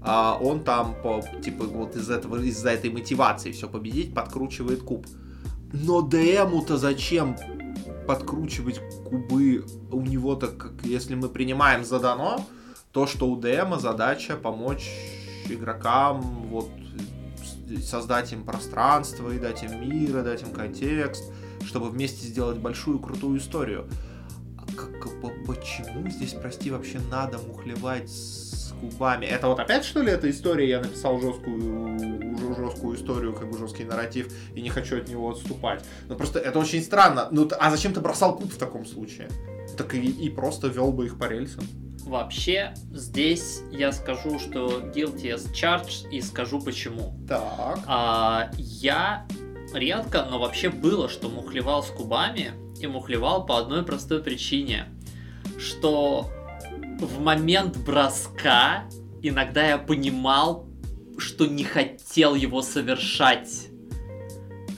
а он там по, типа, вот из этого, из-за этой мотивации все победить, подкручивает куб. Но ДМу-то зачем подкручивать кубы у него-то, как если мы принимаем задано, то, что у ДМа задача помочь игрокам вот создать им пространство и дать им мир, и дать им контекст, чтобы вместе сделать большую крутую историю. как, почему здесь, прости, вообще надо мухлевать с кубами? Это вот опять, что ли, эта история? Я написал жесткую, жесткую историю, как бы жесткий нарратив, и не хочу от него отступать. Но просто это очень странно. Ну, а зачем ты бросал куб в таком случае? Так и, и просто вел бы их по рельсам. Вообще, здесь я скажу, что guilty as charged, и скажу почему. Так. А, я редко, но вообще было, что мухлевал с кубами, и мухлевал по одной простой причине, что в момент броска иногда я понимал, что не хотел его совершать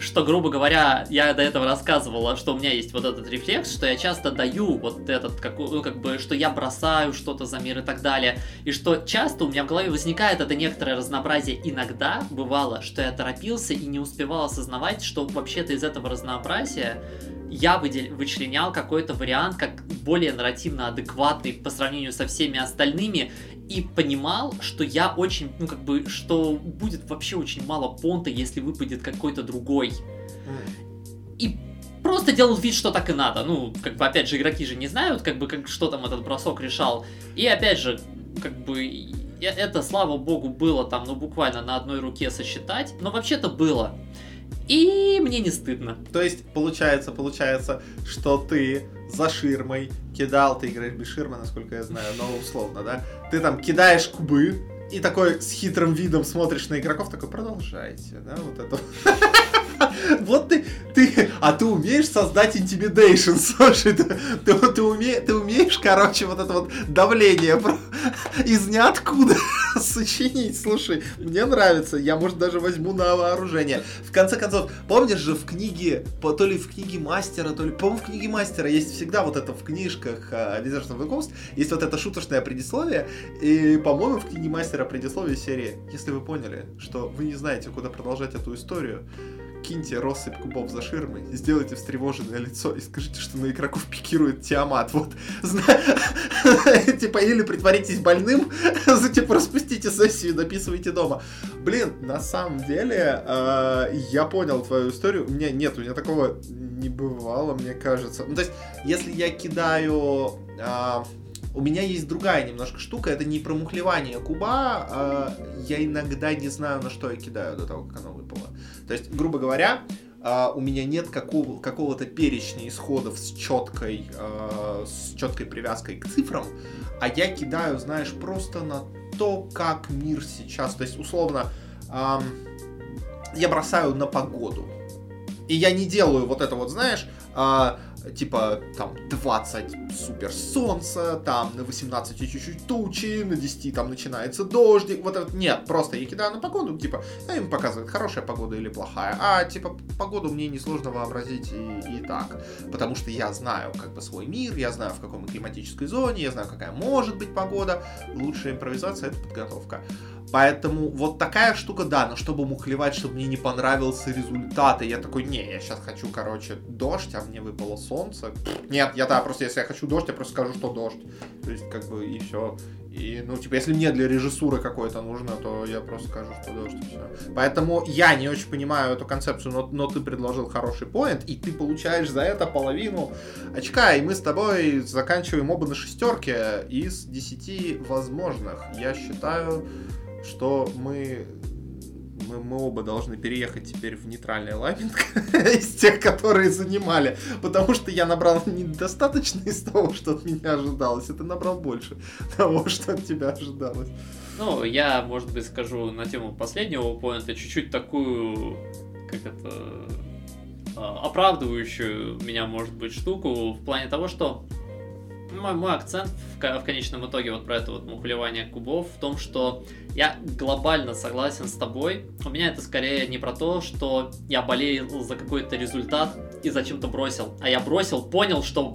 что, грубо говоря, я до этого рассказывала, что у меня есть вот этот рефлекс, что я часто даю вот этот, как, ну, как бы, что я бросаю что-то за мир и так далее, и что часто у меня в голове возникает это некоторое разнообразие. Иногда бывало, что я торопился и не успевал осознавать, что вообще-то из этого разнообразия я выдел... вычленял какой-то вариант как более нарративно адекватный по сравнению со всеми остальными, и понимал, что я очень, ну как бы, что будет вообще очень мало понта, если выпадет какой-то другой. И просто делал вид, что так и надо. Ну, как бы, опять же, игроки же не знают, как бы, как, что там этот бросок решал. И опять же, как бы, это, слава богу, было там, ну, буквально на одной руке сосчитать. Но вообще-то было. И мне не стыдно. То есть, получается, получается, что ты за ширмой кидал, ты играешь без ширмы, насколько я знаю, но условно, да? Ты там кидаешь кубы, и такой с хитрым видом смотришь на игроков, такой, продолжайте, да, вот это. Вот ты, ты, а ты умеешь создать intimidation, слушай, ты, ты, ты, уме, ты умеешь, короче, вот это вот давление из ниоткуда сочинить, слушай, мне нравится, я, может, даже возьму на вооружение. В конце концов, помнишь же в книге, то ли в книге мастера, то ли, по-моему, в книге мастера есть всегда вот это в книжках uh, Wizards of the Coast, есть вот это шуточное предисловие, и, по-моему, в книге мастера предисловие серии, если вы поняли, что вы не знаете, куда продолжать эту историю, киньте россыпь кубов за ширмой, сделайте встревоженное лицо и скажите, что на игроков пикирует Тиамат. Вот, типа, или притворитесь больным, типа, распустите сессию, дописывайте дома. Блин, на самом деле, э, я понял твою историю. У меня нет, у меня такого не бывало, мне кажется. Ну, то есть, если я кидаю а, у меня есть другая немножко штука, это не промухлевание куба, а я иногда не знаю, на что я кидаю до того, как оно выпало. То есть, грубо говоря, Uh, у меня нет какого, какого-то перечня исходов с четкой, uh, с четкой привязкой к цифрам, а я кидаю, знаешь, просто на то, как мир сейчас. То есть, условно, я бросаю на погоду. И я не делаю вот это вот, знаешь, uh, типа там 20 супер солнца, там на 18 чуть-чуть тучи, на 10 там начинается дождик, вот это, нет, просто я кидаю на погоду, типа, а им показывает, хорошая погода или плохая, а типа погоду мне несложно вообразить и, и так, потому что я знаю как бы свой мир, я знаю в какой мы климатической зоне, я знаю какая может быть погода, лучшая импровизация это подготовка. Поэтому вот такая штука, да, но чтобы мухлевать, чтобы мне не понравился результат, и я такой, не, я сейчас хочу, короче, дождь, а мне выпало солнце. Нет, я да, просто если я хочу дождь, я просто скажу, что дождь. То есть, как бы, и все. И, ну, типа, если мне для режиссуры какой-то нужно, то я просто скажу, что дождь, и все. Поэтому я не очень понимаю эту концепцию, но, но ты предложил хороший поинт, и ты получаешь за это половину очка, и мы с тобой заканчиваем оба на шестерке из десяти возможных. Я считаю, что мы мы, мы оба должны переехать теперь в нейтральный лайнинг из тех, которые занимали. Потому что я набрал недостаточно из того, что от меня ожидалось. Это набрал больше того, что от тебя ожидалось. Ну, я, может быть, скажу на тему последнего поинта чуть-чуть такую, как это, а, оправдывающую меня, может быть, штуку в плане того, что мой, мой акцент в, в конечном итоге вот про это вот мухлевание кубов в том, что я глобально согласен с тобой. У меня это скорее не про то, что я болею за какой-то результат и зачем-то бросил. А я бросил, понял, что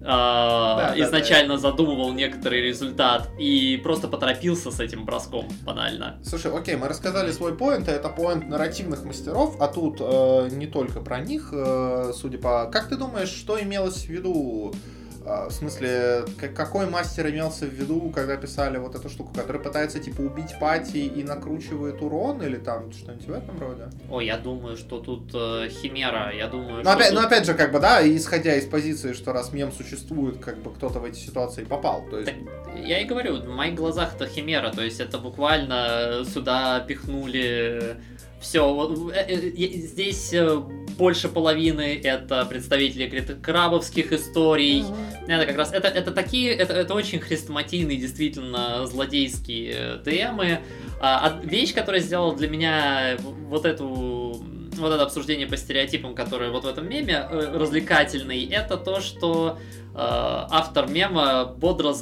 э, да, изначально да, да. задумывал некоторый результат и просто поторопился с этим броском банально. Слушай, окей, мы рассказали свой поинт, это поинт нарративных мастеров, а тут э, не только про них, э, судя по... Как ты думаешь, что имелось в виду А, в смысле, какой мастер имелся в виду, когда писали вот эту штуку, который пытается, типа, убить пати и накручивает урон, или там что-нибудь в этом роде? О, я думаю, что тут э, химера, я думаю, но что опять, тут... Но опять же, как бы, да, исходя из позиции, что раз мем существует, как бы кто-то в эти ситуации попал, то есть... Так, я и говорю, в моих глазах это химера, то есть это буквально сюда пихнули все, э, э, здесь э, больше половины это представители крабовских историй. Mm-hmm. Это как раз это, это такие, это, это очень хрестоматийные, действительно, злодейские ДМы. А, вещь, которая сделала для меня вот эту вот это обсуждение по стереотипам, которое вот в этом меме развлекательный, это то, что э, автор мема бодро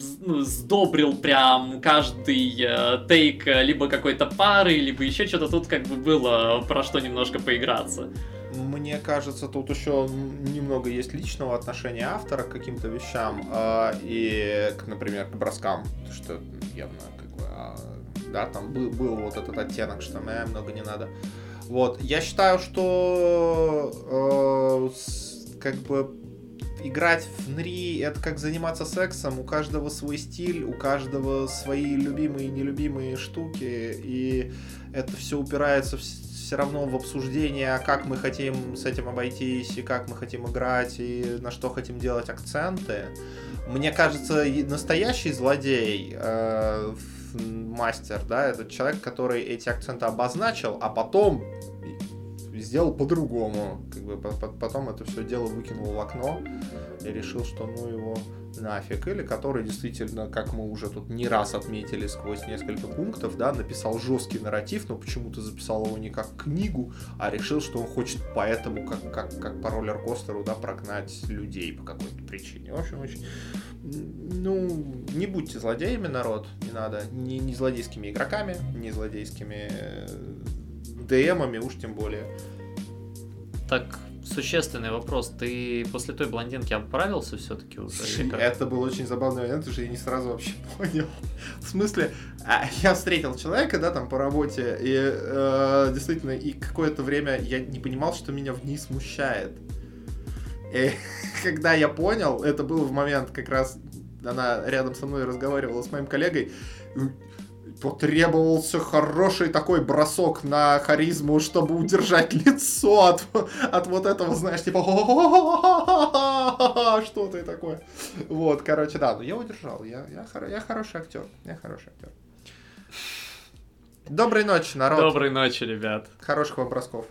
сдобрил прям каждый э, тейк э, либо какой-то пары, либо еще что-то тут как бы было про что немножко поиграться. Мне кажется, тут еще немного есть личного отношения автора к каким-то вещам э, и, например, к броскам, что явно как бы, э, да, там был, был вот этот оттенок, что э, много не надо. Вот, я считаю, что э, как бы играть в НРИ это как заниматься сексом, у каждого свой стиль, у каждого свои любимые и нелюбимые штуки, и это все упирается в, все равно в обсуждение, как мы хотим с этим обойтись, и как мы хотим играть, и на что хотим делать акценты. Мне кажется, настоящий злодей, э, мастер, да, это человек, который эти акценты обозначил, а потом сделал по-другому. Как бы потом это все дело выкинул в окно и решил, что ну его нафиг. Или который действительно, как мы уже тут не раз отметили сквозь несколько пунктов, да, написал жесткий нарратив, но почему-то записал его не как книгу, а решил, что он хочет поэтому, как, как, как по роллер-костеру, да, прогнать людей по какой-то причине. В общем, очень... Ну, не будьте злодеями, народ, не надо. Не, не злодейскими игроками, не злодейскими э, ДМами, уж тем более. Так, существенный вопрос. Ты после той блондинки оправился все-таки уже? Это был очень забавный момент, что я не сразу вообще понял. В смысле, а, я встретил человека, да, там по работе, и э, действительно, и какое-то время я не понимал, что меня в ней смущает. И когда я понял, это был в момент как раз она рядом со мной разговаривала с моим коллегой, потребовался хороший такой бросок на харизму, чтобы удержать лицо от, от вот этого, знаешь, типа что ты такое. Вот, короче, да, но я удержал. Я, я, я хороший актер. Я хороший актер. Доброй ночи, народ. Доброй ночи, ребят. Хороших вам бросков.